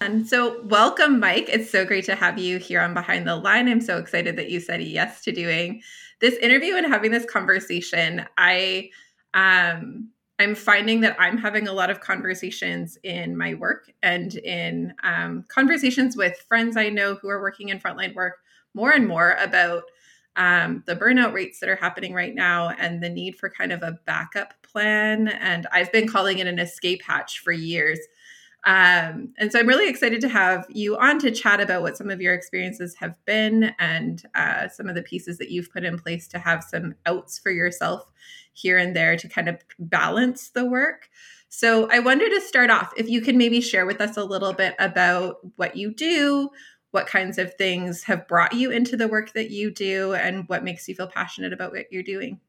And so, welcome, Mike. It's so great to have you here on Behind the Line. I'm so excited that you said yes to doing this interview and having this conversation. I um, I'm finding that I'm having a lot of conversations in my work and in um, conversations with friends I know who are working in frontline work more and more about um, the burnout rates that are happening right now and the need for kind of a backup plan. And I've been calling it an escape hatch for years um, and so I'm really excited to have you on to chat about what some of your experiences have been and uh, some of the pieces that you've put in place to have some outs for yourself here and there to kind of balance the work. So I wanted to start off if you can maybe share with us a little bit about what you do, what kinds of things have brought you into the work that you do, and what makes you feel passionate about what you're doing.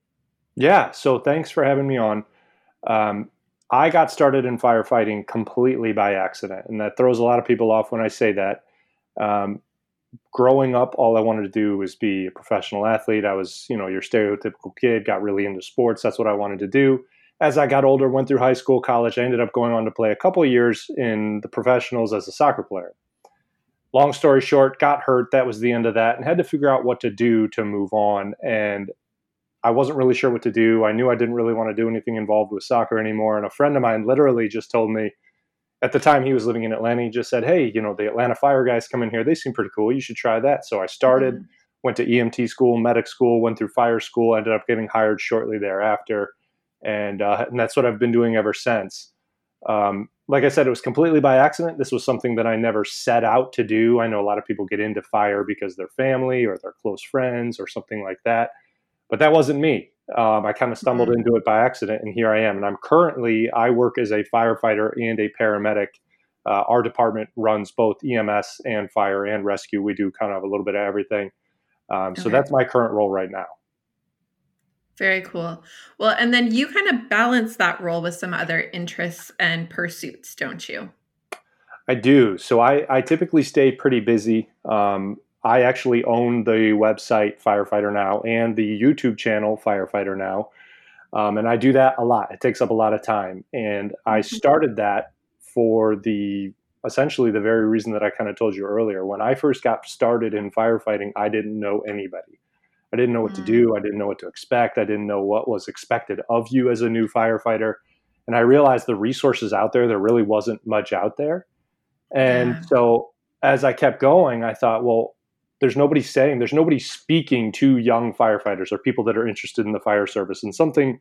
Yeah, so thanks for having me on. Um, I got started in firefighting completely by accident, and that throws a lot of people off when I say that. Um, growing up, all I wanted to do was be a professional athlete. I was, you know, your stereotypical kid, got really into sports. That's what I wanted to do. As I got older, went through high school, college, I ended up going on to play a couple years in the professionals as a soccer player. Long story short, got hurt. That was the end of that, and had to figure out what to do to move on. And I wasn't really sure what to do. I knew I didn't really want to do anything involved with soccer anymore. And a friend of mine literally just told me at the time he was living in Atlanta, he just said, Hey, you know, the Atlanta Fire guys come in here. They seem pretty cool. You should try that. So I started, mm-hmm. went to EMT school, medic school, went through fire school, ended up getting hired shortly thereafter. And, uh, and that's what I've been doing ever since. Um, like I said, it was completely by accident. This was something that I never set out to do. I know a lot of people get into fire because they're family or they're close friends or something like that but that wasn't me. Um, I kind of stumbled mm-hmm. into it by accident, and here I am. And I'm currently I work as a firefighter and a paramedic. Uh, our department runs both EMS and fire and rescue. We do kind of a little bit of everything. Um, okay. So that's my current role right now. Very cool. Well, and then you kind of balance that role with some other interests and pursuits, don't you? I do. So I, I typically stay pretty busy. Um, I actually own the website Firefighter Now and the YouTube channel Firefighter Now. Um, and I do that a lot. It takes up a lot of time. And I mm-hmm. started that for the essentially the very reason that I kind of told you earlier. When I first got started in firefighting, I didn't know anybody. I didn't know what to do. Mm. I didn't know what to expect. I didn't know what was expected of you as a new firefighter. And I realized the resources out there, there really wasn't much out there. And yeah. so as I kept going, I thought, well, there's nobody saying there's nobody speaking to young firefighters or people that are interested in the fire service. And something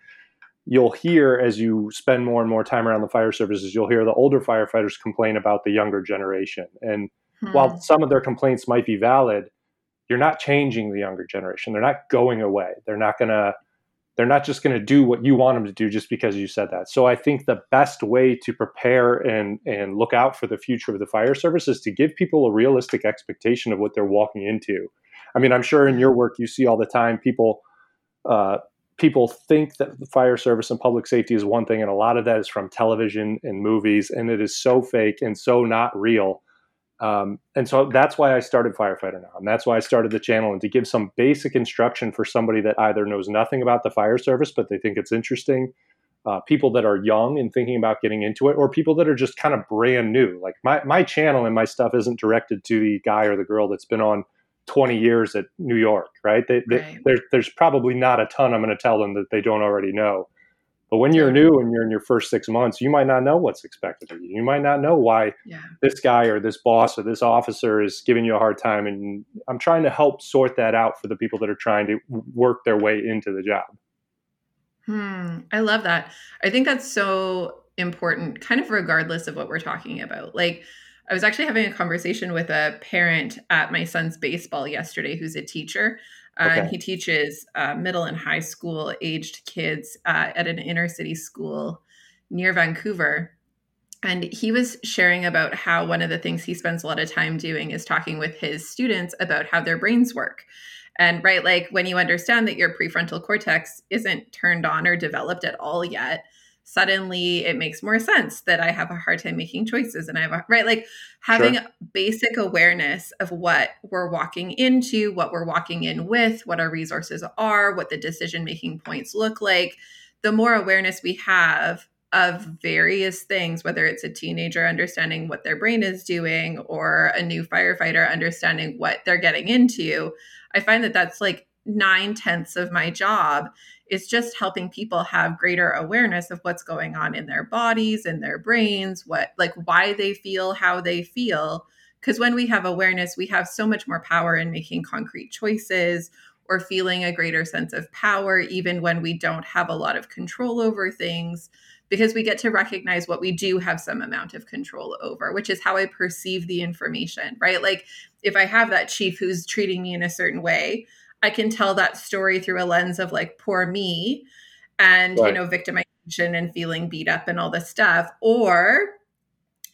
you'll hear as you spend more and more time around the fire services you'll hear the older firefighters complain about the younger generation. And hmm. while some of their complaints might be valid you're not changing the younger generation. They're not going away. They're not going to they're not just going to do what you want them to do just because you said that. So I think the best way to prepare and and look out for the future of the fire service is to give people a realistic expectation of what they're walking into. I mean, I'm sure in your work you see all the time people uh, people think that the fire service and public safety is one thing, and a lot of that is from television and movies, and it is so fake and so not real um, and so that's why I started Firefighter Now. And that's why I started the channel and to give some basic instruction for somebody that either knows nothing about the fire service, but they think it's interesting, uh, people that are young and thinking about getting into it, or people that are just kind of brand new. Like my, my channel and my stuff isn't directed to the guy or the girl that's been on 20 years at New York, right? They, right. They, there's probably not a ton I'm going to tell them that they don't already know. But when you're new and you're in your first six months, you might not know what's expected of you. You might not know why yeah. this guy or this boss or this officer is giving you a hard time. And I'm trying to help sort that out for the people that are trying to work their way into the job. Hmm. I love that. I think that's so important, kind of regardless of what we're talking about. Like, I was actually having a conversation with a parent at my son's baseball yesterday who's a teacher uh, okay. and he teaches uh, middle and high school aged kids uh, at an inner city school near Vancouver. And he was sharing about how one of the things he spends a lot of time doing is talking with his students about how their brains work And right, like when you understand that your prefrontal cortex isn't turned on or developed at all yet, suddenly it makes more sense that I have a hard time making choices and I have a right like having sure. basic awareness of what we're walking into, what we're walking in with, what our resources are, what the decision making points look like. The more awareness we have of various things, whether it's a teenager understanding what their brain is doing or a new firefighter understanding what they're getting into, I find that that's like nine tenths of my job is just helping people have greater awareness of what's going on in their bodies in their brains what like why they feel how they feel because when we have awareness we have so much more power in making concrete choices or feeling a greater sense of power even when we don't have a lot of control over things because we get to recognize what we do have some amount of control over, which is how I perceive the information, right? Like if I have that chief who's treating me in a certain way, I can tell that story through a lens of like poor me and, right. you know, victimization and feeling beat up and all this stuff. Or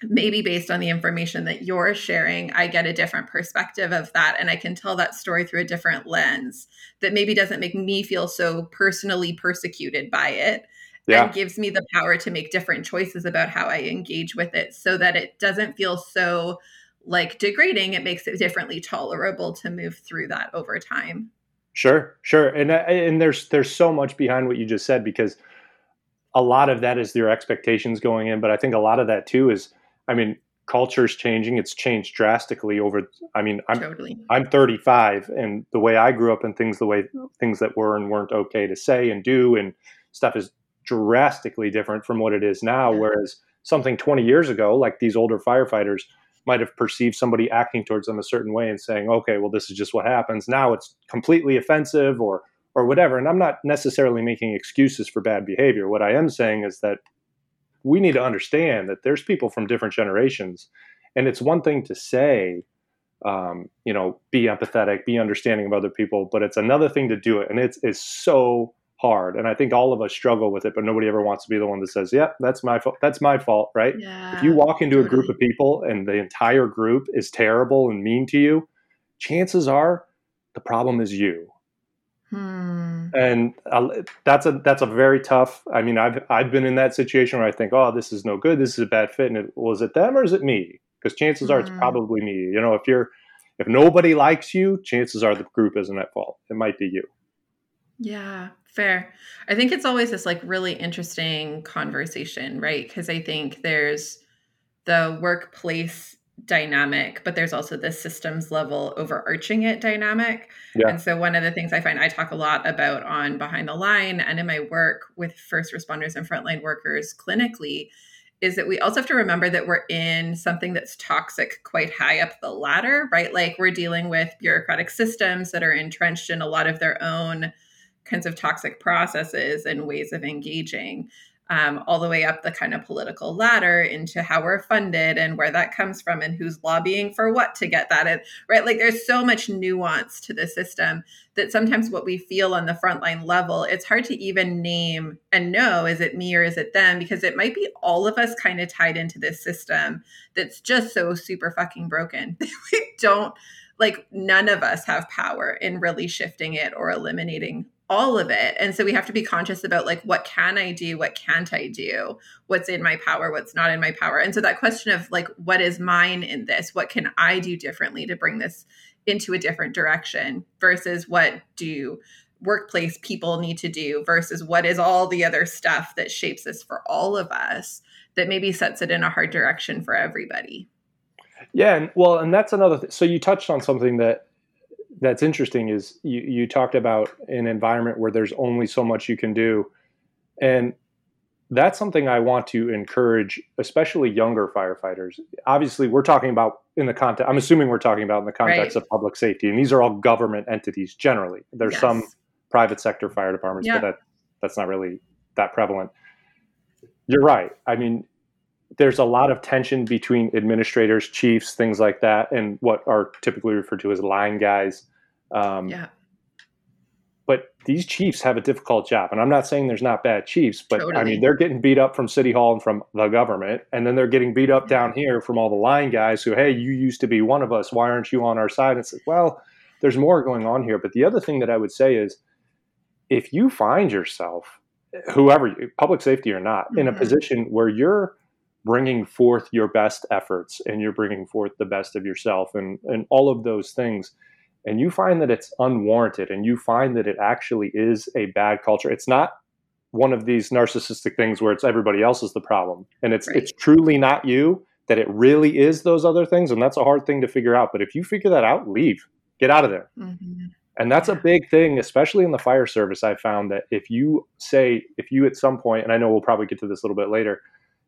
maybe based on the information that you're sharing, I get a different perspective of that. And I can tell that story through a different lens that maybe doesn't make me feel so personally persecuted by it yeah. and gives me the power to make different choices about how I engage with it so that it doesn't feel so like degrading. It makes it differently tolerable to move through that over time. Sure, sure. And uh, and there's there's so much behind what you just said because a lot of that is your expectations going in, but I think a lot of that too is I mean, culture's changing. It's changed drastically over I mean, I'm totally. I'm 35 and the way I grew up and things the way things that were and weren't okay to say and do and stuff is drastically different from what it is now. Yeah. Whereas something 20 years ago, like these older firefighters might have perceived somebody acting towards them a certain way and saying, okay, well, this is just what happens. Now it's completely offensive or or whatever. And I'm not necessarily making excuses for bad behavior. What I am saying is that we need to understand that there's people from different generations. And it's one thing to say, um, you know, be empathetic, be understanding of other people, but it's another thing to do it. And it's, it's so hard and i think all of us struggle with it but nobody ever wants to be the one that says yep yeah, that's my fault that's my fault right yeah, if you walk into totally. a group of people and the entire group is terrible and mean to you chances are the problem is you hmm. and uh, that's a that's a very tough i mean i've i've been in that situation where i think oh this is no good this is a bad fit and it, was it them or is it me because chances hmm. are it's hmm. probably me you know if you're if nobody likes you chances are the group isn't at fault it might be you yeah Fair. I think it's always this like really interesting conversation, right? Because I think there's the workplace dynamic, but there's also the systems level overarching it dynamic. Yeah. And so one of the things I find I talk a lot about on Behind the Line and in my work with first responders and frontline workers clinically is that we also have to remember that we're in something that's toxic quite high up the ladder, right? Like we're dealing with bureaucratic systems that are entrenched in a lot of their own kinds of toxic processes and ways of engaging um, all the way up the kind of political ladder into how we're funded and where that comes from and who's lobbying for what to get that right? Like there's so much nuance to the system that sometimes what we feel on the frontline level, it's hard to even name and know is it me or is it them? Because it might be all of us kind of tied into this system that's just so super fucking broken. we don't like none of us have power in really shifting it or eliminating all of it. And so we have to be conscious about like what can i do? What can't i do? What's in my power? What's not in my power? And so that question of like what is mine in this? What can i do differently to bring this into a different direction versus what do workplace people need to do versus what is all the other stuff that shapes this for all of us that maybe sets it in a hard direction for everybody? Yeah and well and that's another th- so you touched on something that that's interesting is you, you talked about an environment where there's only so much you can do. And that's something I want to encourage, especially younger firefighters. Obviously, we're talking about in the context, I'm assuming we're talking about in the context right. of public safety, and these are all government entities generally. There's yes. some private sector fire departments, yeah. but that, that's not really that prevalent. You're right. I mean, there's a lot of tension between administrators, chiefs, things like that, and what are typically referred to as line guys. Um, yeah. But these chiefs have a difficult job, and I'm not saying there's not bad chiefs, but totally. I mean they're getting beat up from city hall and from the government, and then they're getting beat up down here from all the line guys who, hey, you used to be one of us. Why aren't you on our side? And it's like, well, there's more going on here. But the other thing that I would say is, if you find yourself, whoever, public safety or not, mm-hmm. in a mm-hmm. position where you're bringing forth your best efforts and you're bringing forth the best of yourself and and all of those things. And you find that it's unwarranted and you find that it actually is a bad culture. It's not one of these narcissistic things where it's everybody else is the problem. And it's right. it's truly not you that it really is those other things and that's a hard thing to figure out. But if you figure that out leave. Get out of there. Mm-hmm. and that's a big thing especially in the fire service i found that if you say if you at some point and i know we'll probably get to this a little bit later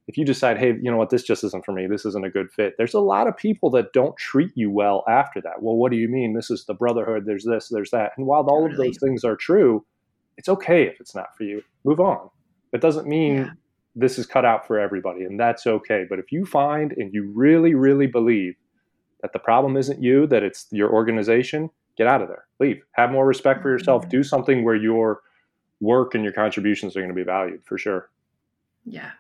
if you decide, hey, you know what, this just isn't for me, this isn't a good fit, there's a lot of people that don't treat you well after that. Well, what do you mean? This is the brotherhood, there's this, there's that. And while all of those things are true, it's okay if it's not for you. Move on. It doesn't mean yeah. this is cut out for everybody, and that's okay. But if you find and you really, really believe that the problem isn't you, that it's your organization, get out of there. Leave. Have more respect for yourself. Mm-hmm. Do something where your work and your contributions are going to be valued for sure. Yeah,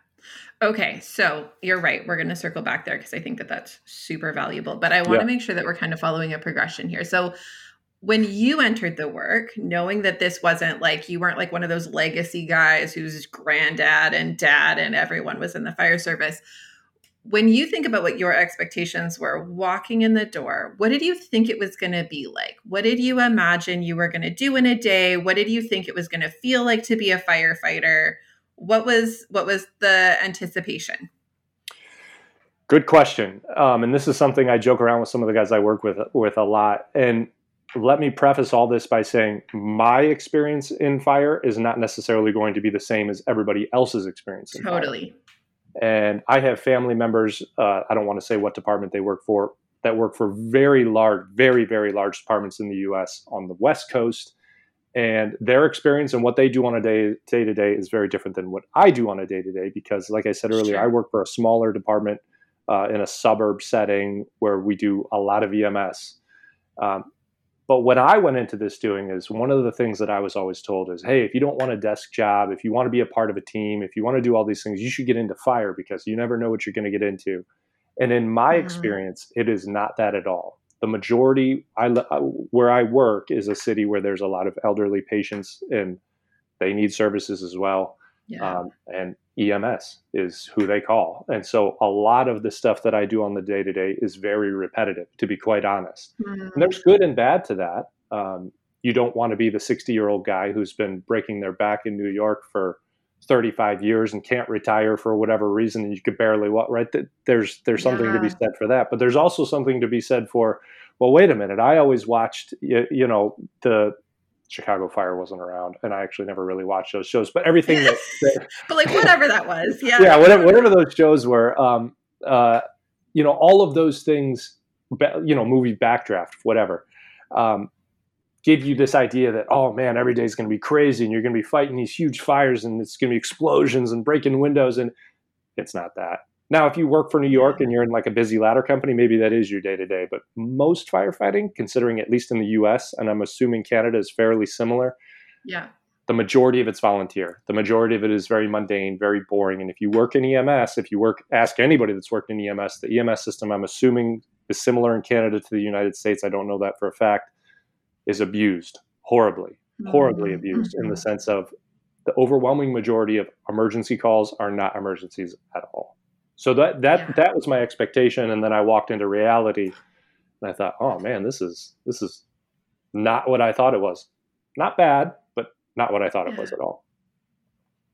Okay, so you're right. We're going to circle back there because I think that that's super valuable. But I want yeah. to make sure that we're kind of following a progression here. So, when you entered the work, knowing that this wasn't like you weren't like one of those legacy guys whose granddad and dad and everyone was in the fire service, when you think about what your expectations were walking in the door, what did you think it was going to be like? What did you imagine you were going to do in a day? What did you think it was going to feel like to be a firefighter? What was what was the anticipation? Good question, um, and this is something I joke around with some of the guys I work with with a lot. And let me preface all this by saying my experience in fire is not necessarily going to be the same as everybody else's experience. totally. Fire. And I have family members. Uh, I don't want to say what department they work for. That work for very large, very very large departments in the U.S. on the West Coast and their experience and what they do on a day day to day is very different than what I do on a day to day because, like I said earlier, sure. I work for a smaller department uh, in a suburb setting where we do a lot of EMS. Um, but what I went into this doing is one of the things that I was always told is, hey, if you don't want a desk job, if you want to be a part of a team, if you want to do all these things, you should get into fire because you never know what you're going to get into. And in my mm-hmm. experience, it is not that at all the majority I, uh, where I work is a city where there's a lot of elderly patients and they need services as well. Yeah. Um, and EMS is who they call. And so a lot of the stuff that I do on the day to day is very repetitive, to be quite honest. Mm. And there's good and bad to that. Um, you don't want to be the 60 year old guy who's been breaking their back in New York for 35 years and can't retire for whatever reason and you could barely walk right there's there's something yeah. to be said for that but there's also something to be said for well wait a minute i always watched you, you know the chicago fire wasn't around and i actually never really watched those shows but everything that, that but like whatever that was yeah yeah whatever, whatever those shows were um uh you know all of those things you know movie backdraft whatever um give you this idea that oh man every day is going to be crazy and you're going to be fighting these huge fires and it's going to be explosions and breaking windows and it's not that. Now if you work for new york and you're in like a busy ladder company maybe that is your day to day but most firefighting considering at least in the us and i'm assuming canada is fairly similar yeah. the majority of it's volunteer. The majority of it is very mundane very boring and if you work in ems if you work ask anybody that's worked in ems the ems system i'm assuming is similar in canada to the united states. I don't know that for a fact is abused horribly, horribly mm-hmm. abused in the mm-hmm. sense of the overwhelming majority of emergency calls are not emergencies at all. So that that yeah. that was my expectation, and then I walked into reality, and I thought, oh man, this is this is not what I thought it was. Not bad, but not what I thought yeah. it was at all.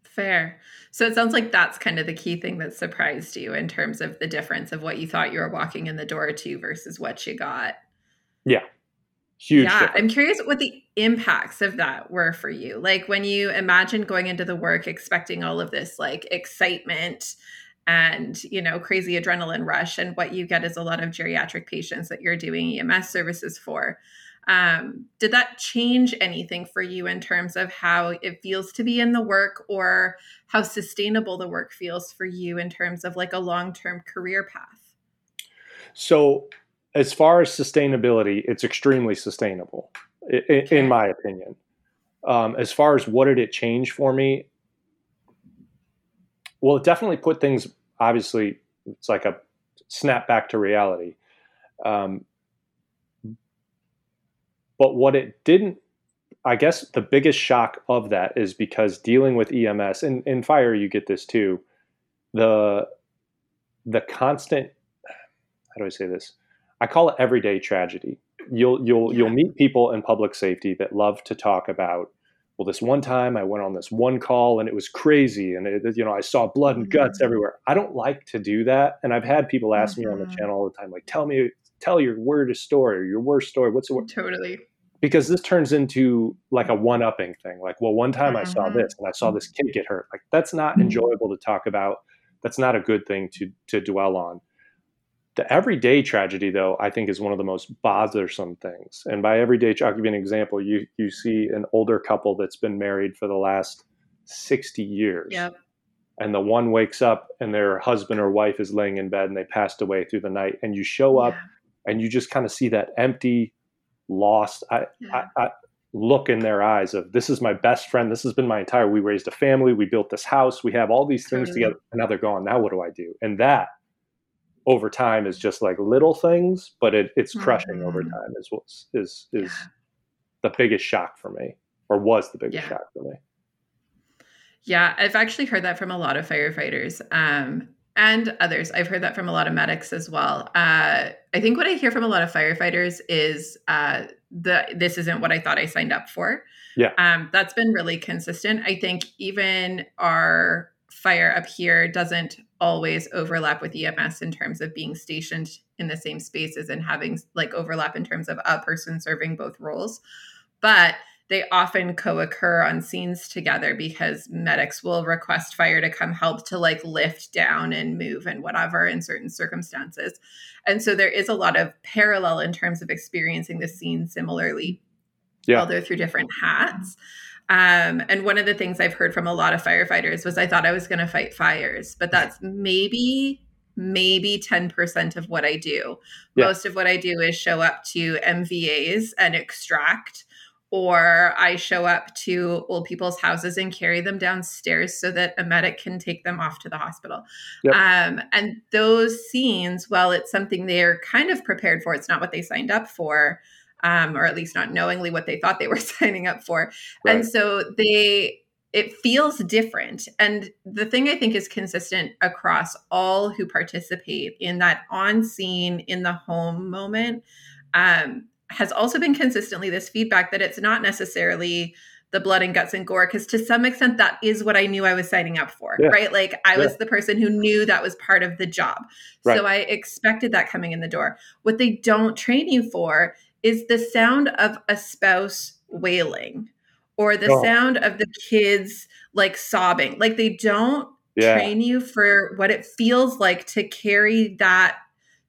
Fair. So it sounds like that's kind of the key thing that surprised you in terms of the difference of what you thought you were walking in the door to versus what you got. Yeah, Huge. Yeah, difference. I'm curious what the impacts of that were for you. Like when you imagine going into the work expecting all of this like excitement and you know crazy adrenaline rush and what you get is a lot of geriatric patients that you're doing EMS services for. Um, did that change anything for you in terms of how it feels to be in the work or how sustainable the work feels for you in terms of like a long-term career path? So as far as sustainability, it's extremely sustainable, in, okay. in my opinion. Um, as far as what did it change for me? Well, it definitely put things. Obviously, it's like a snap back to reality. Um, but what it didn't I guess the biggest shock of that is because dealing with EMS and in fire you get this too. The the constant how do I say this? I call it everyday tragedy. You'll you'll yeah. you'll meet people in public safety that love to talk about well this one time I went on this one call and it was crazy and it, you know I saw blood and guts mm-hmm. everywhere. I don't like to do that and I've had people ask mm-hmm. me on the mm-hmm. channel all the time like tell me tell your weirdest story or your worst story. What's the word? Totally because this turns into like a one upping thing. Like, well, one time mm-hmm. I saw mm-hmm. this and I saw this kid get hurt. Like, that's not mm-hmm. enjoyable to talk about. That's not a good thing to to dwell on. The everyday tragedy, though, I think is one of the most bothersome things. And by everyday, I'll give you an example. You you see an older couple that's been married for the last sixty years. Yep. And the one wakes up and their husband or wife is laying in bed and they passed away through the night. And you show up yeah. and you just kind of see that empty lost I, yeah. I, I, look in their eyes of this is my best friend this has been my entire we raised a family we built this house we have all these things totally. together and now they're gone now what do i do and that over time is just like little things but it, it's crushing mm-hmm. over time is what is is yeah. the biggest shock for me or was the biggest yeah. shock for me yeah i've actually heard that from a lot of firefighters um, and others. I've heard that from a lot of medics as well. Uh, I think what I hear from a lot of firefighters is uh, the this isn't what I thought I signed up for. Yeah, um, that's been really consistent. I think even our fire up here doesn't always overlap with EMS in terms of being stationed in the same spaces and having like overlap in terms of a person serving both roles, but they often co-occur on scenes together because medics will request fire to come help to like lift down and move and whatever in certain circumstances. And so there is a lot of parallel in terms of experiencing the scene similarly yeah. although through different hats um, and one of the things i've heard from a lot of firefighters was i thought i was going to fight fires but that's maybe maybe 10% of what I do. Yeah. Most of what I do is show up to MVAs and extract or I show up to old people's houses and carry them downstairs so that a medic can take them off to the hospital. Yep. Um, and those scenes, while it's something they're kind of prepared for, it's not what they signed up for, um, or at least not knowingly what they thought they were signing up for. Right. And so they, it feels different. And the thing I think is consistent across all who participate in that on scene in the home moment. Um, has also been consistently this feedback that it's not necessarily the blood and guts and gore because to some extent that is what i knew i was signing up for yeah. right like i yeah. was the person who knew that was part of the job right. so i expected that coming in the door what they don't train you for is the sound of a spouse wailing or the oh. sound of the kids like sobbing like they don't yeah. train you for what it feels like to carry that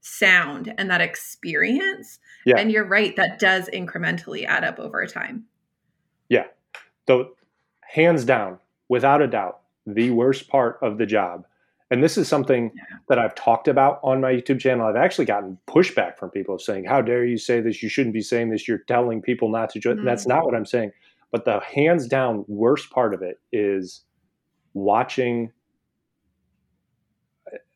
sound and that experience yeah. And you're right, that does incrementally add up over time. Yeah. So, hands down, without a doubt, the worst part of the job. And this is something yeah. that I've talked about on my YouTube channel. I've actually gotten pushback from people saying, How dare you say this? You shouldn't be saying this. You're telling people not to join. Mm-hmm. That's not what I'm saying. But the hands down worst part of it is watching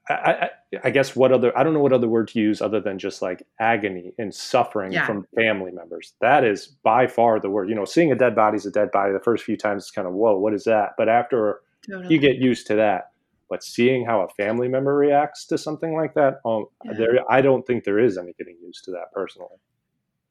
I, I, guess what other I don't know what other word to use other than just like agony and suffering yeah. from family members. That is by far the word. You know, seeing a dead body is a dead body. The first few times it's kind of whoa, what is that? But after totally. you get used to that, but seeing how a family member reacts to something like that, um, yeah. there I don't think there is any getting used to that personally.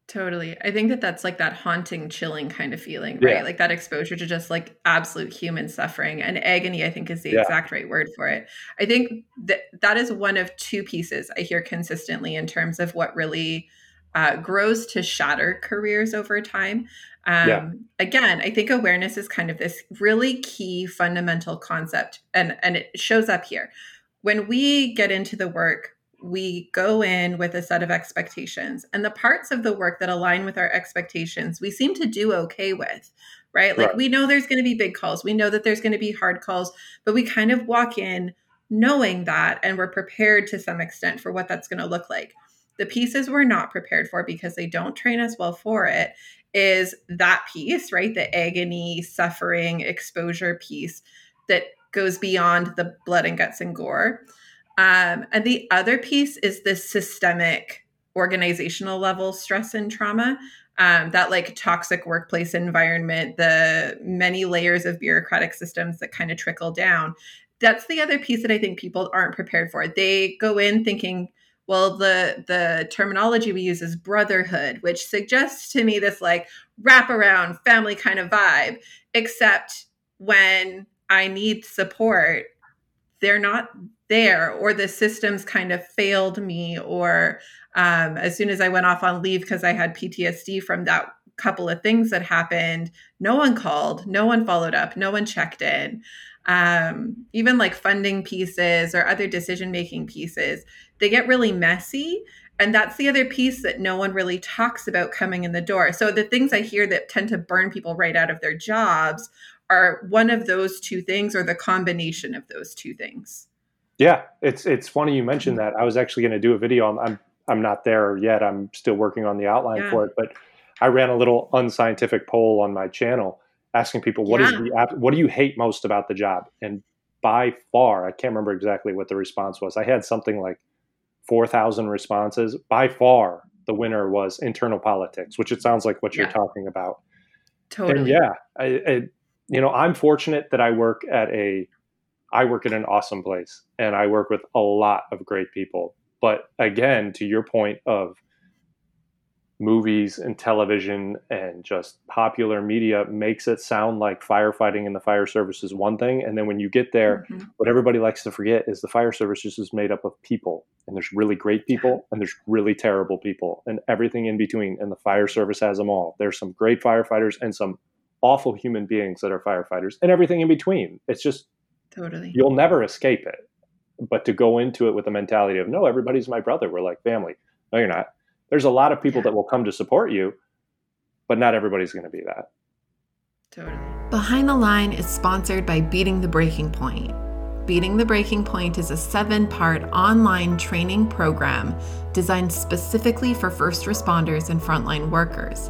Totally. I think that that's like that haunting, chilling kind of feeling, right? Yeah. Like that exposure to just like absolute human suffering and agony, I think is the yeah. exact right word for it. I think that that is one of two pieces I hear consistently in terms of what really uh, grows to shatter careers over time. Um, yeah. Again, I think awareness is kind of this really key fundamental concept, and and it shows up here when we get into the work we go in with a set of expectations and the parts of the work that align with our expectations we seem to do okay with right like right. we know there's going to be big calls we know that there's going to be hard calls but we kind of walk in knowing that and we're prepared to some extent for what that's going to look like the pieces we're not prepared for because they don't train us well for it is that piece right the agony suffering exposure piece that goes beyond the blood and guts and gore um, and the other piece is this systemic organizational level stress and trauma. um, that like toxic workplace environment, the many layers of bureaucratic systems that kind of trickle down. That's the other piece that I think people aren't prepared for. They go in thinking, well, the the terminology we use is brotherhood, which suggests to me this like wraparound family kind of vibe, except when I need support, they're not there, or the systems kind of failed me, or um, as soon as I went off on leave because I had PTSD from that couple of things that happened, no one called, no one followed up, no one checked in. Um, even like funding pieces or other decision making pieces, they get really messy. And that's the other piece that no one really talks about coming in the door. So the things I hear that tend to burn people right out of their jobs are one of those two things or the combination of those two things. Yeah, it's it's funny you mentioned that. I was actually going to do a video on I'm I'm not there yet. I'm still working on the outline yeah. for it, but I ran a little unscientific poll on my channel asking people what yeah. is the what do you hate most about the job? And by far, I can't remember exactly what the response was. I had something like 4,000 responses. By far, the winner was internal politics, which it sounds like what yeah. you're talking about. Totally. And yeah, I, I, you know, I'm fortunate that I work at a I work at an awesome place and I work with a lot of great people. But again, to your point of movies and television and just popular media makes it sound like firefighting in the fire service is one thing. And then when you get there, mm-hmm. what everybody likes to forget is the fire service just is made up of people. And there's really great people and there's really terrible people and everything in between. And the fire service has them all. There's some great firefighters and some awful human beings that are firefighters and everything in between. It's just totally you'll never escape it but to go into it with the mentality of no everybody's my brother we're like family no you're not there's a lot of people that will come to support you but not everybody's going to be that. Totally. Behind the line is sponsored by beating the breaking point. Beating the Breaking Point is a seven part online training program designed specifically for first responders and frontline workers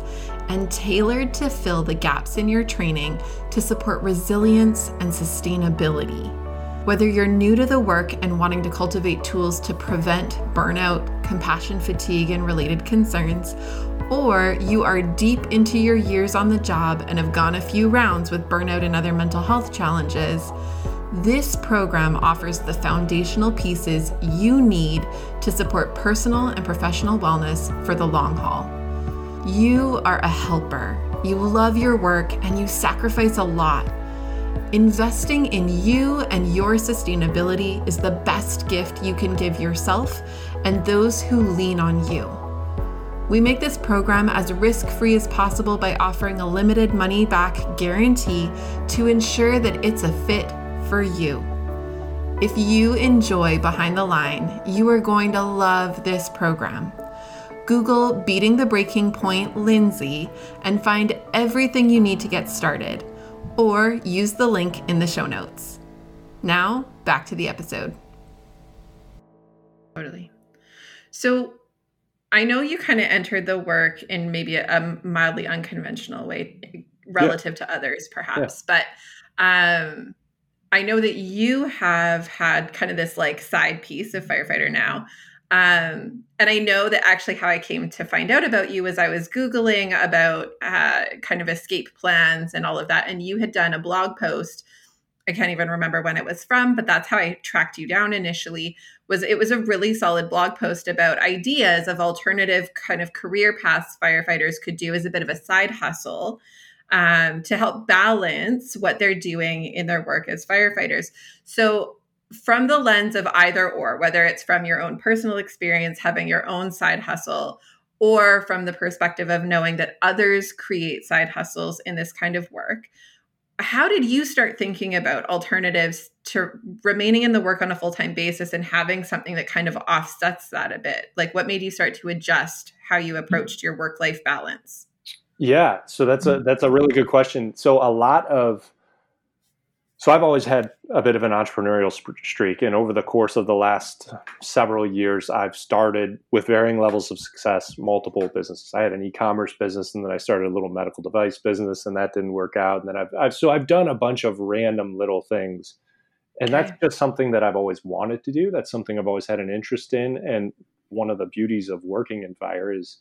and tailored to fill the gaps in your training to support resilience and sustainability. Whether you're new to the work and wanting to cultivate tools to prevent burnout, compassion fatigue, and related concerns, or you are deep into your years on the job and have gone a few rounds with burnout and other mental health challenges, this program offers the foundational pieces you need to support personal and professional wellness for the long haul. You are a helper. You love your work and you sacrifice a lot Investing in you and your sustainability is the best gift you can give yourself and those who lean on you. We make this program as risk free as possible by offering a limited money back guarantee to ensure that it's a fit for you. If you enjoy Behind the Line, you are going to love this program. Google Beating the Breaking Point Lindsay and find everything you need to get started or use the link in the show notes. Now, back to the episode. Totally. So, I know you kind of entered the work in maybe a, a mildly unconventional way relative yeah. to others, perhaps, yeah. but um, I know that you have had kind of this like side piece of firefighter now um, and I know that actually how I came to find out about you was I was Googling about uh, kind of escape plans and all of that. And you had done a blog post. I can't even remember when it was from, but that's how I tracked you down initially. Was it was a really solid blog post about ideas of alternative kind of career paths firefighters could do as a bit of a side hustle um, to help balance what they're doing in their work as firefighters. So from the lens of either or, whether it's from your own personal experience, having your own side hustle, or from the perspective of knowing that others create side hustles in this kind of work. How did you start thinking about alternatives to remaining in the work on a full time basis and having something that kind of offsets that a bit? Like, what made you start to adjust how you mm-hmm. approached your work life balance? Yeah, so that's a mm-hmm. that's a really good question. So a lot of so I've always had a bit of an entrepreneurial streak, and over the course of the last several years, I've started with varying levels of success, multiple businesses. I had an e-commerce business, and then I started a little medical device business, and that didn't work out. And then I've, I've so I've done a bunch of random little things, and okay. that's just something that I've always wanted to do. That's something I've always had an interest in, and one of the beauties of working in fire is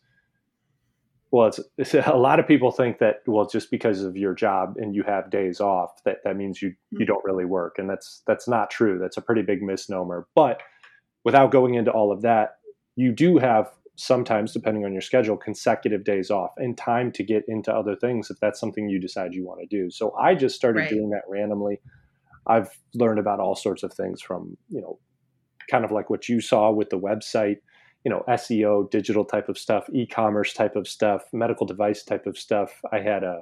well, it's, it's, a lot of people think that well, just because of your job and you have days off, that that means you you mm-hmm. don't really work, and that's that's not true. That's a pretty big misnomer. But without going into all of that, you do have sometimes, depending on your schedule, consecutive days off and time to get into other things if that's something you decide you want to do. So I just started right. doing that randomly. I've learned about all sorts of things from you know, kind of like what you saw with the website you know SEO, digital type of stuff, e-commerce type of stuff, medical device type of stuff. I had a,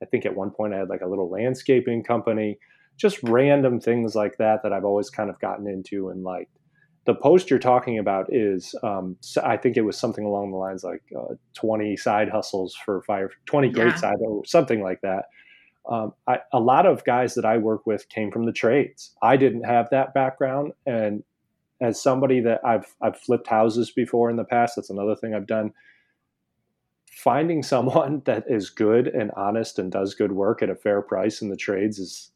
I think at one point I had like a little landscaping company, just random things like that that I've always kind of gotten into and liked. The post you're talking about is, um, I think it was something along the lines like uh, 20 side hustles for fire, 20 great yeah. side, or something like that. Um, I, a lot of guys that I work with came from the trades. I didn't have that background, and as somebody that I've I've flipped houses before in the past, that's another thing I've done. Finding someone that is good and honest and does good work at a fair price in the trades is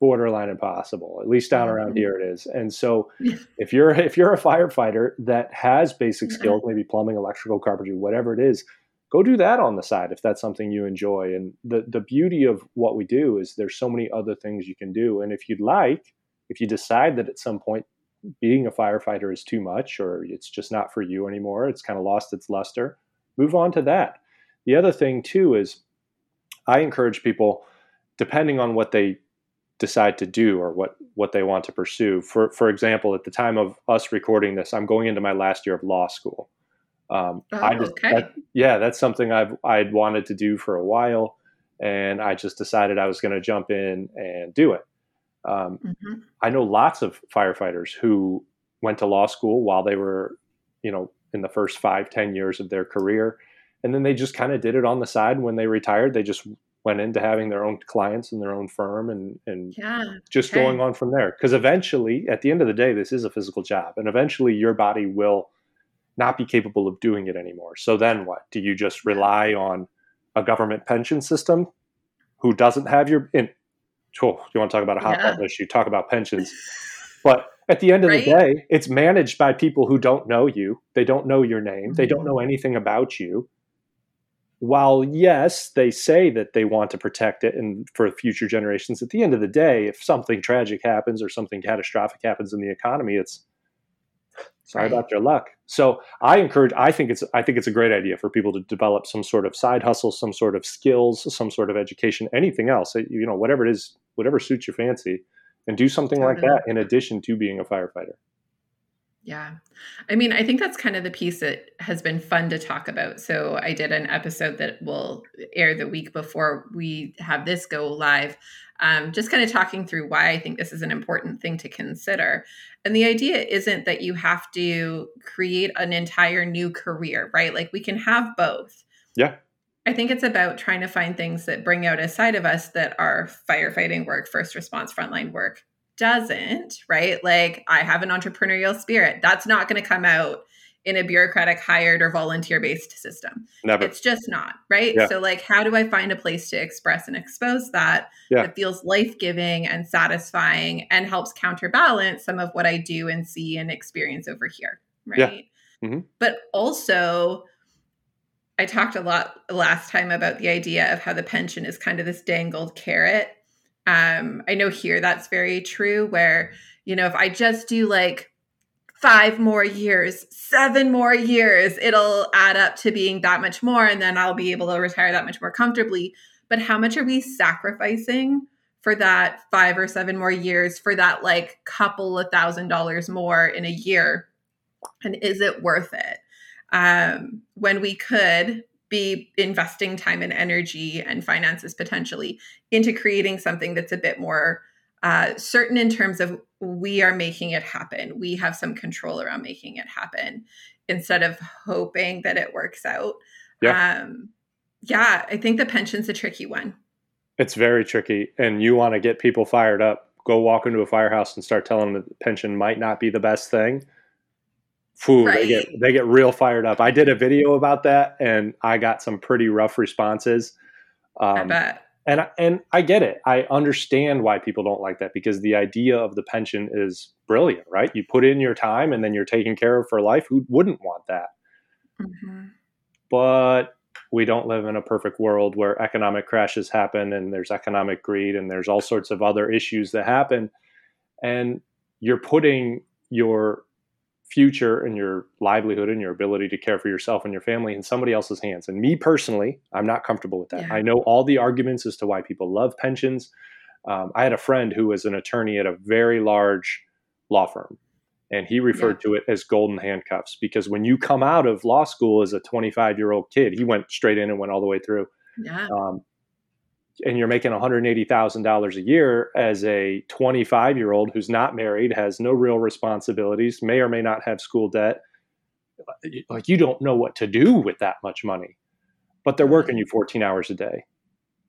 borderline impossible. At least down around mm-hmm. here it is. And so if you're if you're a firefighter that has basic skills, maybe plumbing, electrical, carpentry, whatever it is, go do that on the side if that's something you enjoy. And the the beauty of what we do is there's so many other things you can do. And if you'd like, if you decide that at some point being a firefighter is too much or it's just not for you anymore, it's kind of lost its luster, move on to that. The other thing too is I encourage people, depending on what they decide to do or what what they want to pursue. For for example, at the time of us recording this, I'm going into my last year of law school. Um, oh, I just, okay. That, yeah, that's something I've I'd wanted to do for a while, and I just decided I was going to jump in and do it. Um, mm-hmm. I know lots of firefighters who went to law school while they were, you know, in the first five, ten years of their career. And then they just kind of did it on the side. When they retired, they just went into having their own clients and their own firm and, and yeah, just okay. going on from there. Because eventually, at the end of the day, this is a physical job. And eventually, your body will not be capable of doing it anymore. So then what? Do you just rely on a government pension system who doesn't have your in, oh, you want to talk about a hot yeah. button issue? Talk about pensions. But at the end of right? the day, it's managed by people who don't know you. They don't know your name. Mm-hmm. They don't know mm-hmm. anything about you. While yes, they say that they want to protect it and for future generations, at the end of the day, if something tragic happens or something catastrophic happens in the economy, it's sorry right. about your luck. So I encourage. I think it's. I think it's a great idea for people to develop some sort of side hustle, some sort of skills, some sort of education, anything else. You know, whatever it is, whatever suits your fancy, and do something totally. like that in addition to being a firefighter. Yeah. I mean, I think that's kind of the piece that has been fun to talk about. So I did an episode that will air the week before we have this go live, um, just kind of talking through why I think this is an important thing to consider. And the idea isn't that you have to create an entire new career, right? Like we can have both. Yeah. I think it's about trying to find things that bring out a side of us that are firefighting work, first response, frontline work, doesn't, right? Like I have an entrepreneurial spirit. That's not going to come out in a bureaucratic hired or volunteer based system. Never. It's just not, right? Yeah. So like how do I find a place to express and expose that yeah. that feels life-giving and satisfying and helps counterbalance some of what I do and see and experience over here, right? Yeah. Mm-hmm. But also I talked a lot last time about the idea of how the pension is kind of this dangled carrot um, I know here that's very true, where, you know, if I just do like five more years, seven more years, it'll add up to being that much more. And then I'll be able to retire that much more comfortably. But how much are we sacrificing for that five or seven more years for that like couple of thousand dollars more in a year? And is it worth it? Um, when we could be investing time and energy and finances potentially into creating something that's a bit more uh, certain in terms of we are making it happen. We have some control around making it happen instead of hoping that it works out. Yeah. Um, yeah, I think the pension's a tricky one. It's very tricky. And you want to get people fired up. Go walk into a firehouse and start telling them that the pension might not be the best thing Foo, right. they get they get real fired up. I did a video about that, and I got some pretty rough responses. Um, I bet. And and I get it. I understand why people don't like that because the idea of the pension is brilliant, right? You put in your time, and then you're taken care of for life. Who wouldn't want that? Mm-hmm. But we don't live in a perfect world where economic crashes happen and there's economic greed and there's all sorts of other issues that happen and you're putting your future and your livelihood and your ability to care for yourself and your family in somebody else's hands. And me personally, I'm not comfortable with that. Yeah. I know all the arguments as to why people love pensions. Um, I had a friend who was an attorney at a very large law firm, and he referred yeah. to it as golden handcuffs because when you come out of law school as a 25 year old kid, he went straight in and went all the way through. Yeah. Um, and you're making $180,000 a year as a 25 year old who's not married, has no real responsibilities, may or may not have school debt, like you don't know what to do with that much money. But they're working you 14 hours a day.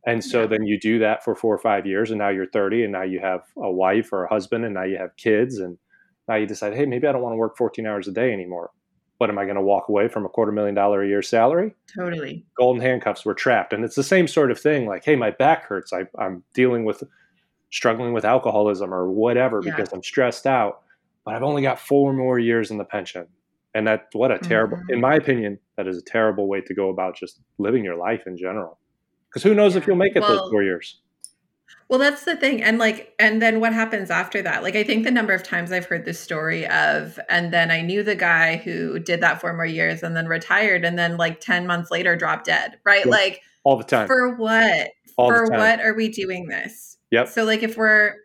And so yeah. then you do that for four or five years, and now you're 30, and now you have a wife or a husband, and now you have kids, and now you decide, hey, maybe I don't want to work 14 hours a day anymore. What am I going to walk away from a quarter million dollar a year salary? Totally. Golden handcuffs were trapped. And it's the same sort of thing like, hey, my back hurts. I, am dealing with struggling with alcoholism or whatever yeah. because I'm stressed out. But I've only got four more years in the pension. And that, what a terrible, mm-hmm. in my opinion, that is a terrible way to go about just living your life in general. Because who knows yeah. if you'll make it well, those four years? Well, that's the thing. And like, and then what happens after that? Like, I think the number of times I've heard this story of, and then I knew the guy who did that for more years and then retired and then like 10 months later dropped dead, right? Like, all the time. For what? All for what are we doing this? Yep. So, like, if we're,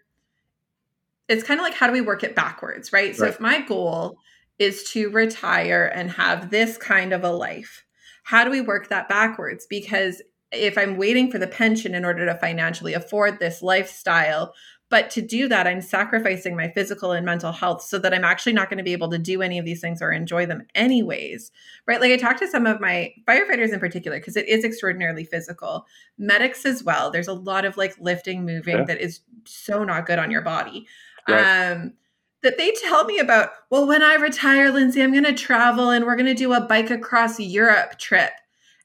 it's kind of like, how do we work it backwards, right? So, right. if my goal is to retire and have this kind of a life, how do we work that backwards? Because if I'm waiting for the pension in order to financially afford this lifestyle. But to do that, I'm sacrificing my physical and mental health so that I'm actually not going to be able to do any of these things or enjoy them anyways. Right. Like I talked to some of my firefighters in particular, because it is extraordinarily physical, medics as well. There's a lot of like lifting, moving yeah. that is so not good on your body. Right. Um, that they tell me about, well, when I retire, Lindsay, I'm going to travel and we're going to do a bike across Europe trip.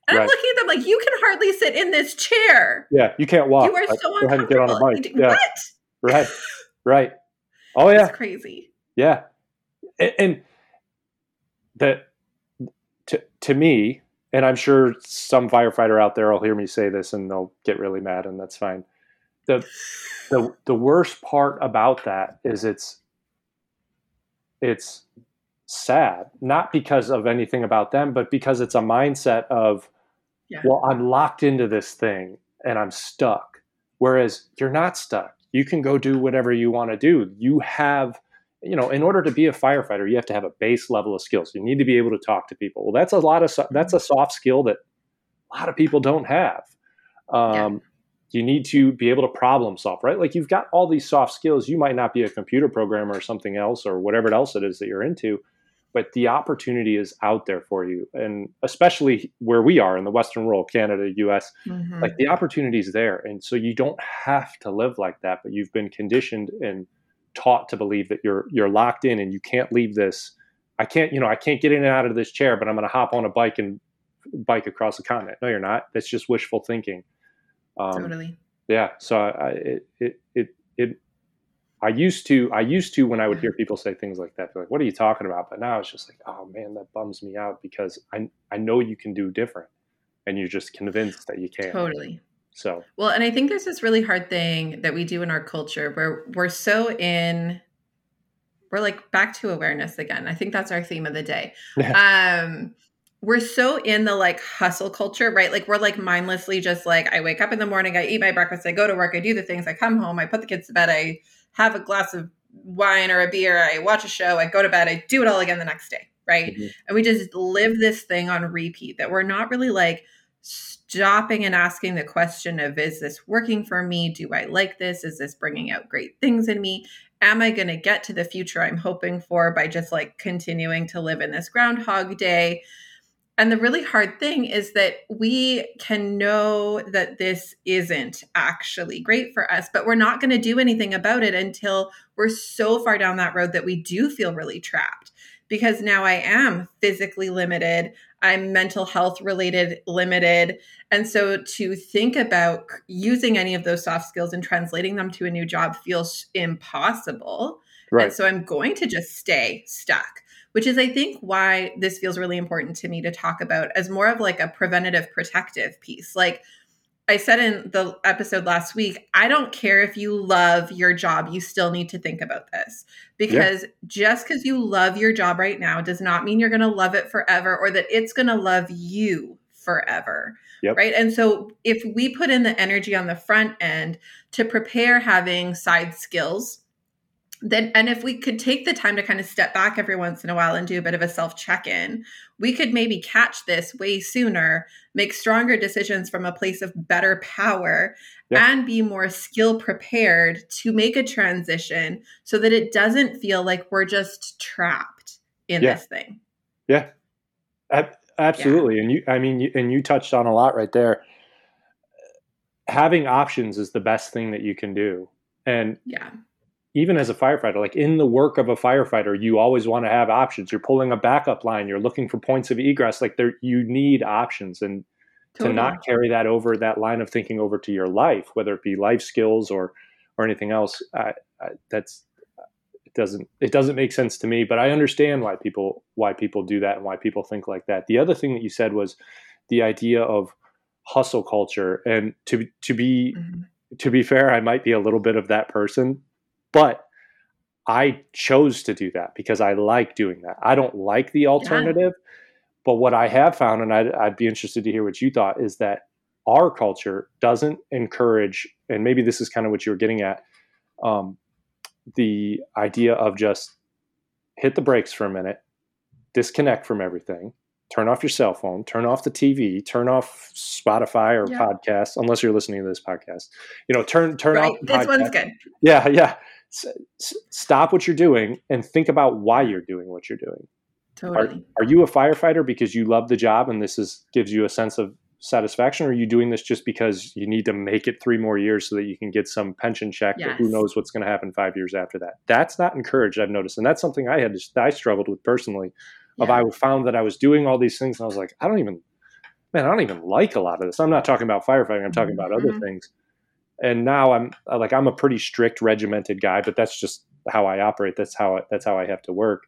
And right. I'm looking at them like, you can hardly sit in this chair. Yeah, you can't walk. You are so Go uncomfortable. Get on a bike. Yeah. What? Right, right. Oh yeah, That's crazy. Yeah, and, and that to to me, and I'm sure some firefighter out there will hear me say this and they'll get really mad, and that's fine. the the The worst part about that is it's it's sad, not because of anything about them, but because it's a mindset of yeah. well, I'm locked into this thing and I'm stuck. Whereas you're not stuck. You can go do whatever you want to do. You have, you know, in order to be a firefighter, you have to have a base level of skills. You need to be able to talk to people. Well, that's a lot of that's a soft skill that a lot of people don't have. Um, yeah. You need to be able to problem solve, right? Like you've got all these soft skills. You might not be a computer programmer or something else or whatever else it is that you're into, but the opportunity is out there for you and especially where we are in the western world canada us mm-hmm. like the opportunity is there and so you don't have to live like that but you've been conditioned and taught to believe that you're you're locked in and you can't leave this. I can't you know i can't get in and out of this chair but i'm going to hop on a bike and bike across the continent. No you're not. That's just wishful thinking. Um, totally. yeah so I, it, it it it I used to, I used to when I would hear people say things like that, like, "What are you talking about?" But now it's just like, "Oh man, that bums me out because I, I know you can do different, and you're just convinced that you can." Totally. So well, and I think there's this really hard thing that we do in our culture where we're so in, we're like back to awareness again. I think that's our theme of the day. um, we're so in the like hustle culture, right? Like we're like mindlessly just like I wake up in the morning, I eat my breakfast, I go to work, I do the things, I come home, I put the kids to bed, I have a glass of wine or a beer, I watch a show, I go to bed, I do it all again the next day, right? Mm-hmm. And we just live this thing on repeat that we're not really like stopping and asking the question of is this working for me? Do I like this? Is this bringing out great things in me? Am I going to get to the future I'm hoping for by just like continuing to live in this groundhog day? And the really hard thing is that we can know that this isn't actually great for us, but we're not going to do anything about it until we're so far down that road that we do feel really trapped. Because now I am physically limited, I'm mental health related limited. And so to think about using any of those soft skills and translating them to a new job feels impossible. Right. And so I'm going to just stay stuck which is, I think, why this feels really important to me to talk about as more of like a preventative protective piece. Like, I said in the episode last week, I don't care if you love your job, you still need to think about this. Because yeah. just because you love your job right now does not mean you're going to love it forever or that it's going to love you forever. Yep. Right. And so if we put in the energy on the front end to prepare having side skills, then and if we could take the time to kind of step back every once in a while and do a bit of a self check-in we could maybe catch this way sooner make stronger decisions from a place of better power yeah. and be more skill prepared to make a transition so that it doesn't feel like we're just trapped in yeah. this thing yeah absolutely yeah. and you i mean you, and you touched on a lot right there having options is the best thing that you can do and yeah even as a firefighter, like in the work of a firefighter, you always want to have options. You're pulling a backup line, you're looking for points of egress. Like there, you need options, and totally. to not carry that over that line of thinking over to your life, whether it be life skills or or anything else, I, I, that's it doesn't it doesn't make sense to me. But I understand why people why people do that and why people think like that. The other thing that you said was the idea of hustle culture, and to to be. Mm-hmm. To be fair, I might be a little bit of that person but I chose to do that because I like doing that. I don't like the alternative. Yeah. But what I have found, and I'd, I'd, be interested to hear what you thought, is that our culture doesn't encourage, and maybe this is kind of what you were getting at, um, the idea of just hit the brakes for a minute, disconnect from everything, turn off your cell phone, turn off the TV, turn off Spotify or yeah. podcasts, unless you're listening to this podcast. You know, turn turn right. off. this podcast. one's good. Yeah, yeah stop what you're doing and think about why you're doing what you're doing. Totally. Are, are you a firefighter because you love the job and this is gives you a sense of satisfaction, or are you doing this just because you need to make it three more years so that you can get some pension check? Yes. who knows what's going to happen five years after that? That's not encouraged. I've noticed, and that's something I had to, I struggled with personally. Yeah. Of I found that I was doing all these things, and I was like, I don't even, man, I don't even like a lot of this. I'm not talking about firefighting. I'm talking mm-hmm. about other things and now I'm like I'm a pretty strict regimented guy, but that's just how I operate. That's how I, that's how I have to work.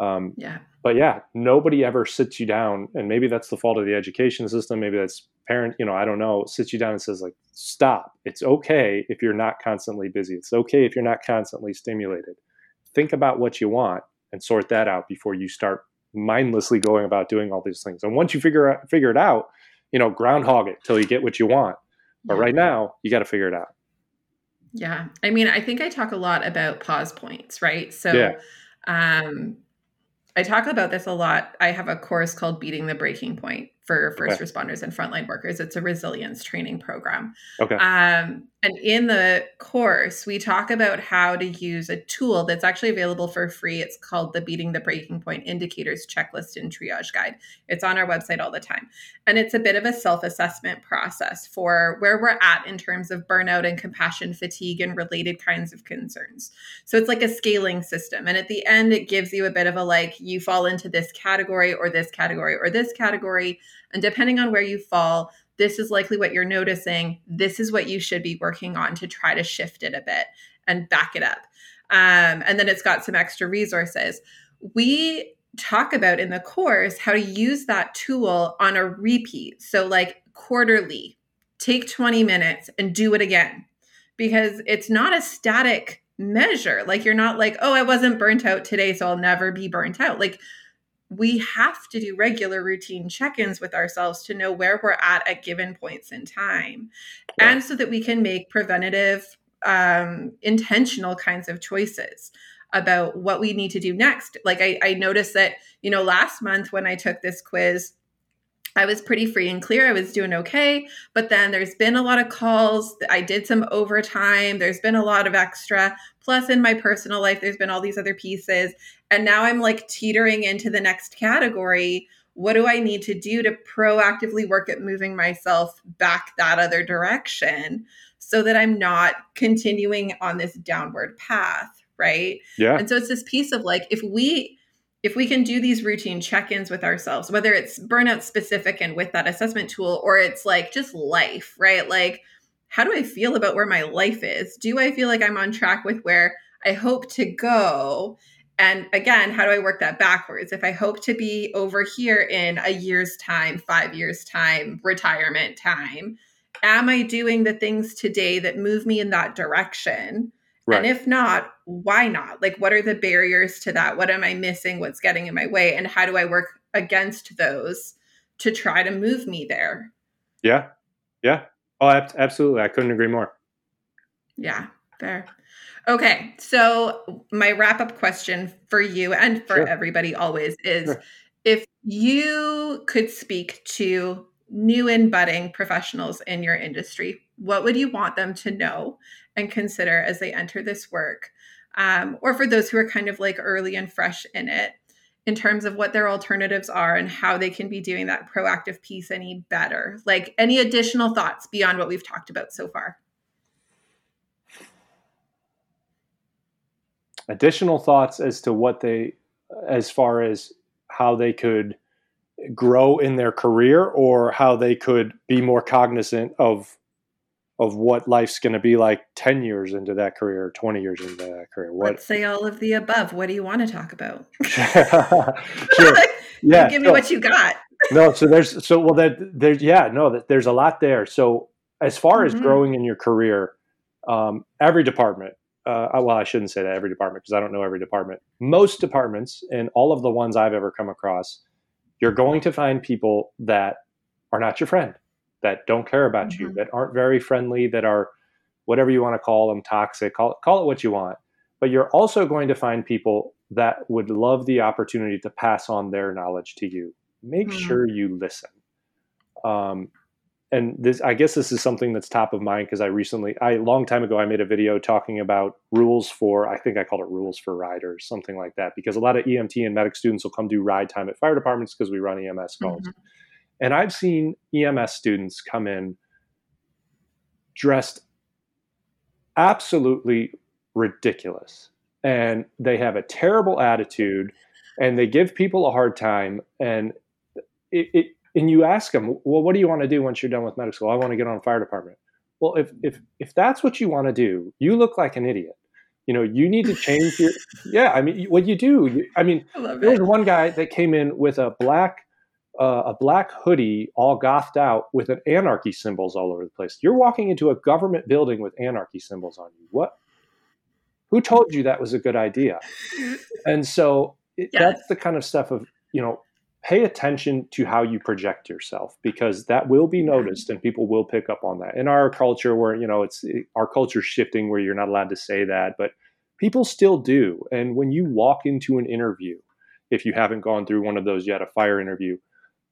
Um, yeah. But yeah, nobody ever sits you down, and maybe that's the fault of the education system. Maybe that's parent. You know, I don't know. Sits you down and says like, "Stop. It's okay if you're not constantly busy. It's okay if you're not constantly stimulated. Think about what you want and sort that out before you start mindlessly going about doing all these things. And once you figure out, figure it out, you know, groundhog it till you get what you want but yeah. right now, you got to figure it out. Yeah. I mean, I think I talk a lot about pause points, right? So, yeah. um, I talk about this a lot. I have a course called Beating the Breaking Point for first okay. responders and frontline workers. It's a resilience training program. Okay. Um, and in the course, we talk about how to use a tool that's actually available for free. It's called the Beating the Breaking Point Indicators Checklist and Triage Guide. It's on our website all the time. And it's a bit of a self assessment process for where we're at in terms of burnout and compassion fatigue and related kinds of concerns. So it's like a scaling system. And at the end, it gives you a bit of a like, you fall into this category or this category or this category. And depending on where you fall, this is likely what you're noticing. This is what you should be working on to try to shift it a bit and back it up. Um, and then it's got some extra resources. We talk about in the course how to use that tool on a repeat. So, like quarterly, take 20 minutes and do it again because it's not a static measure. Like, you're not like, oh, I wasn't burnt out today, so I'll never be burnt out. Like, we have to do regular routine check-ins with ourselves to know where we're at at given points in time yeah. and so that we can make preventative um, intentional kinds of choices about what we need to do next like I, I noticed that you know last month when i took this quiz I was pretty free and clear. I was doing okay. But then there's been a lot of calls. I did some overtime. There's been a lot of extra. Plus, in my personal life, there's been all these other pieces. And now I'm like teetering into the next category. What do I need to do to proactively work at moving myself back that other direction so that I'm not continuing on this downward path? Right. Yeah. And so it's this piece of like, if we, if we can do these routine check-ins with ourselves whether it's burnout specific and with that assessment tool or it's like just life right like how do i feel about where my life is do i feel like i'm on track with where i hope to go And again, how do I work that backwards? If I hope to be over here in a year's time, five years' time, retirement time, am I doing the things today that move me in that direction? Right. And if not, why not? Like, what are the barriers to that? What am I missing? What's getting in my way? And how do I work against those to try to move me there? Yeah. Yeah. Oh, absolutely. I couldn't agree more. Yeah. Fair. Okay. So, my wrap up question for you and for sure. everybody always is sure. if you could speak to new and budding professionals in your industry, what would you want them to know and consider as they enter this work? Um, or for those who are kind of like early and fresh in it, in terms of what their alternatives are and how they can be doing that proactive piece any better? Like any additional thoughts beyond what we've talked about so far? Additional thoughts as to what they, as far as how they could grow in their career or how they could be more cognizant of of what life's going to be like 10 years into that career 20 years into that career. What Let's say all of the above. What do you want to talk about? Sure. yeah give me so, what you got. No so there's so well that there's yeah no that there's a lot there. So as far mm-hmm. as growing in your career um, every department uh, well i shouldn't say that every department because i don't know every department. Most departments and all of the ones i've ever come across you're going to find people that are not your friend, that don't care about mm-hmm. you, that aren't very friendly, that are whatever you want to call them, toxic, call, call it what you want. But you're also going to find people that would love the opportunity to pass on their knowledge to you. Make mm-hmm. sure you listen. Um, and this i guess this is something that's top of mind because i recently i a long time ago i made a video talking about rules for i think i called it rules for riders something like that because a lot of emt and medic students will come do ride time at fire departments because we run ems calls mm-hmm. And i've seen ems students come in dressed absolutely ridiculous and they have a terrible attitude and they give people a hard time and it, it and you ask them, well, what do you want to do once you're done with medical school? I want to get on a fire department. Well, if if if that's what you want to do, you look like an idiot. You know, you need to change your. yeah, I mean, what you do. You, I mean, there was one guy that came in with a black uh, a black hoodie, all gothed out, with an anarchy symbols all over the place. You're walking into a government building with anarchy symbols on you. What? Who told you that was a good idea? And so it, yeah. that's the kind of stuff of you know pay attention to how you project yourself because that will be noticed and people will pick up on that in our culture where you know it's our culture shifting where you're not allowed to say that but people still do and when you walk into an interview if you haven't gone through one of those yet a fire interview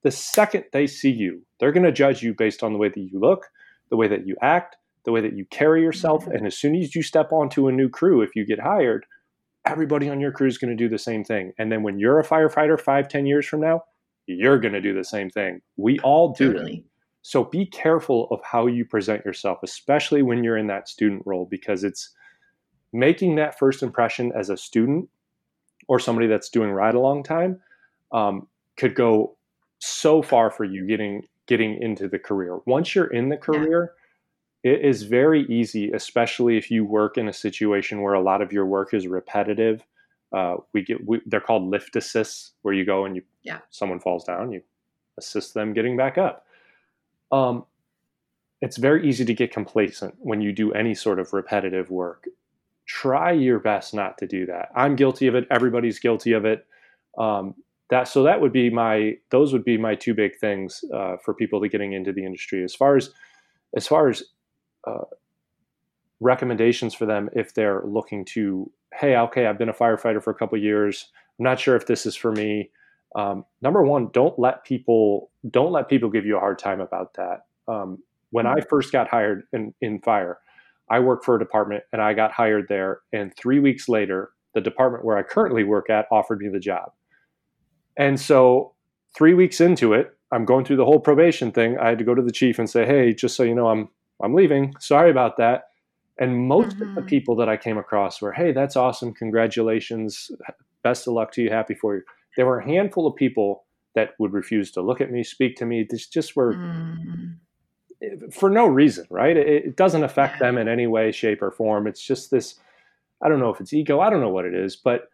the second they see you they're going to judge you based on the way that you look the way that you act the way that you carry yourself mm-hmm. and as soon as you step onto a new crew if you get hired everybody on your crew is going to do the same thing. And then when you're a firefighter five, ten years from now, you're going to do the same thing. We all do totally. So be careful of how you present yourself, especially when you're in that student role, because it's making that first impression as a student or somebody that's doing ride along time um, could go so far for you getting getting into the career. Once you're in the career, it is very easy, especially if you work in a situation where a lot of your work is repetitive. Uh, we get we, they're called lift assists, where you go and you yeah. someone falls down, you assist them getting back up. Um, it's very easy to get complacent when you do any sort of repetitive work. Try your best not to do that. I'm guilty of it. Everybody's guilty of it. Um, that so that would be my those would be my two big things uh, for people to getting into the industry. As far as as far as uh, recommendations for them if they're looking to hey okay i've been a firefighter for a couple years i'm not sure if this is for me um, number one don't let people don't let people give you a hard time about that um, when i mm-hmm. first got hired in, in fire i worked for a department and i got hired there and three weeks later the department where i currently work at offered me the job and so three weeks into it i'm going through the whole probation thing i had to go to the chief and say hey just so you know i'm I'm leaving. Sorry about that. And most mm-hmm. of the mm-hmm. people that I came across were, hey, that's awesome. Congratulations. Best of luck to you. Happy for you. There were a handful of people that would refuse to look at me, speak to me. This just were mm. for no reason, right? It, it doesn't affect yeah. them in any way, shape, or form. It's just this I don't know if it's ego. I don't know what it is, but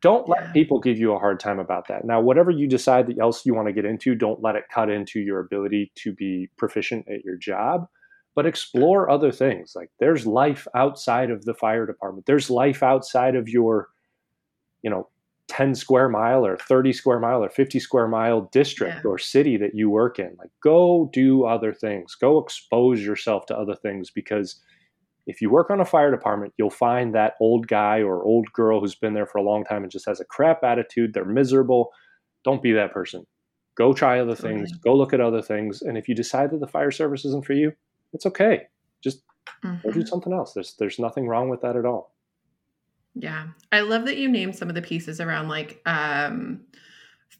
don't let yeah. people give you a hard time about that. Now, whatever you decide that else you want to get into, don't let it cut into your ability to be proficient at your job, but explore other things. Like there's life outside of the fire department. There's life outside of your, you know, 10 square mile or 30 square mile or 50 square mile district yeah. or city that you work in. Like go do other things. Go expose yourself to other things because if you work on a fire department, you'll find that old guy or old girl who's been there for a long time and just has a crap attitude. They're miserable. Don't be that person. Go try other things. Go look at other things. And if you decide that the fire service isn't for you, it's okay. Just mm-hmm. go do mm-hmm. something else. There's there's nothing wrong with that at all. Yeah. I love that you named some of the pieces around like um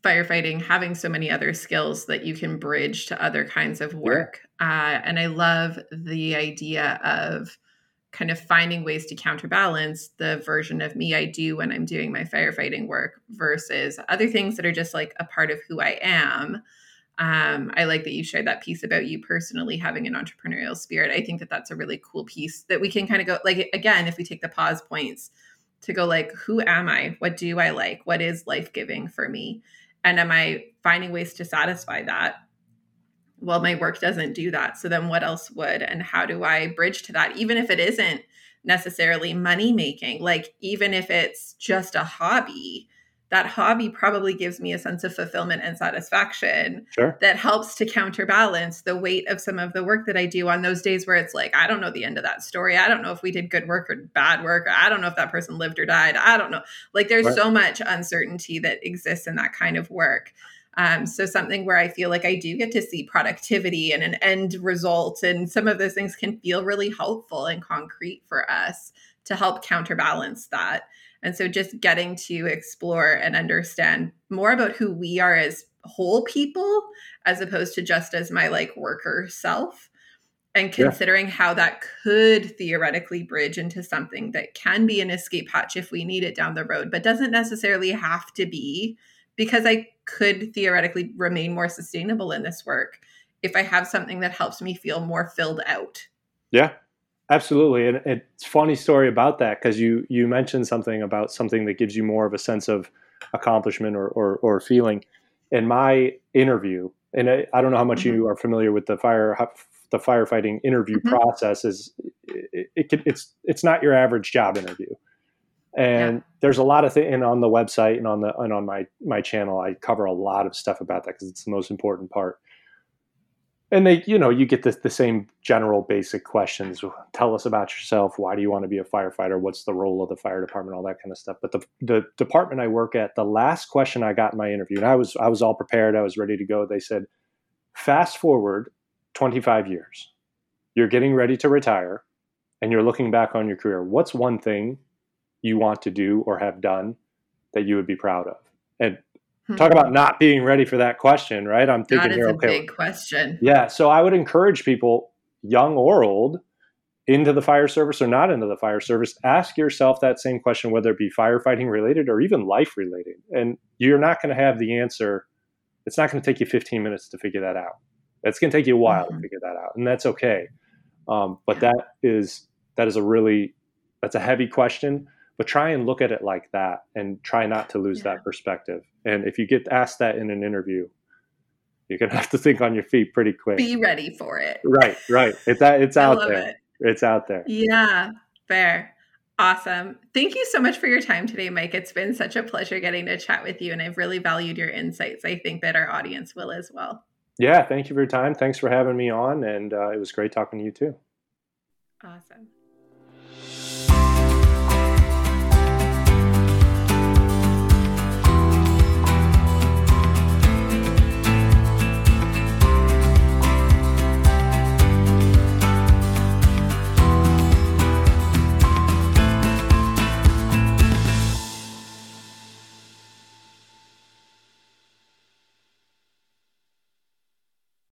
firefighting having so many other skills that you can bridge to other kinds of work. Yeah. Uh, and I love the idea of kind of finding ways to counterbalance the version of me I do when I'm doing my firefighting work versus other things that are just like a part of who I am. Um, I like that you shared that piece about you personally having an entrepreneurial spirit. I think that that's a really cool piece that we can kind of go like again if we take the pause points to go like who am I? What do I like? What is life giving for me? And am I finding ways to satisfy that? Well, my work doesn't do that. So then what else would? And how do I bridge to that? Even if it isn't necessarily money making, like even if it's just a hobby, that hobby probably gives me a sense of fulfillment and satisfaction sure. that helps to counterbalance the weight of some of the work that I do on those days where it's like, I don't know the end of that story. I don't know if we did good work or bad work. I don't know if that person lived or died. I don't know. Like there's right. so much uncertainty that exists in that kind of work. Um, so something where I feel like I do get to see productivity and an end result, and some of those things can feel really helpful and concrete for us to help counterbalance that. And so just getting to explore and understand more about who we are as whole people, as opposed to just as my like worker self and considering yeah. how that could theoretically bridge into something that can be an escape hatch if we need it down the road, but doesn't necessarily have to be because I could theoretically remain more sustainable in this work if I have something that helps me feel more filled out. Yeah, absolutely. And it's funny story about that because you you mentioned something about something that gives you more of a sense of accomplishment or or, or feeling. In my interview, and I, I don't know how much mm-hmm. you are familiar with the fire the firefighting interview mm-hmm. process is it, it, it's it's not your average job interview and yeah. there's a lot of things and on the website and on the and on my my channel i cover a lot of stuff about that because it's the most important part. And they you know you get the, the same general basic questions. Tell us about yourself. Why do you want to be a firefighter? What's the role of the fire department? All that kind of stuff. But the, the department i work at the last question i got in my interview and i was i was all prepared. I was ready to go. They said fast forward 25 years. You're getting ready to retire and you're looking back on your career. What's one thing you want to do or have done that you would be proud of? And hmm. talk about not being ready for that question, right? I'm thinking that here, a okay, big question. Yeah, so I would encourage people, young or old, into the fire service or not into the fire service, ask yourself that same question, whether it be firefighting related or even life related. And you're not going to have the answer. It's not going to take you 15 minutes to figure that out. It's going to take you a while mm-hmm. to figure that out, and that's okay. Um, but yeah. that is that is a really that's a heavy question but try and look at it like that and try not to lose yeah. that perspective. And if you get asked that in an interview you're gonna have to think on your feet pretty quick. Be ready for it. Right right. It's it's out there. it. it's out there. Yeah fair. Awesome. Thank you so much for your time today mike. It's been such a pleasure getting to chat with you and i've really valued your insights. I think that our audience will as well. Yeah thank you for your time. Thanks for having me on and uh, it was great talking to you too. Awesome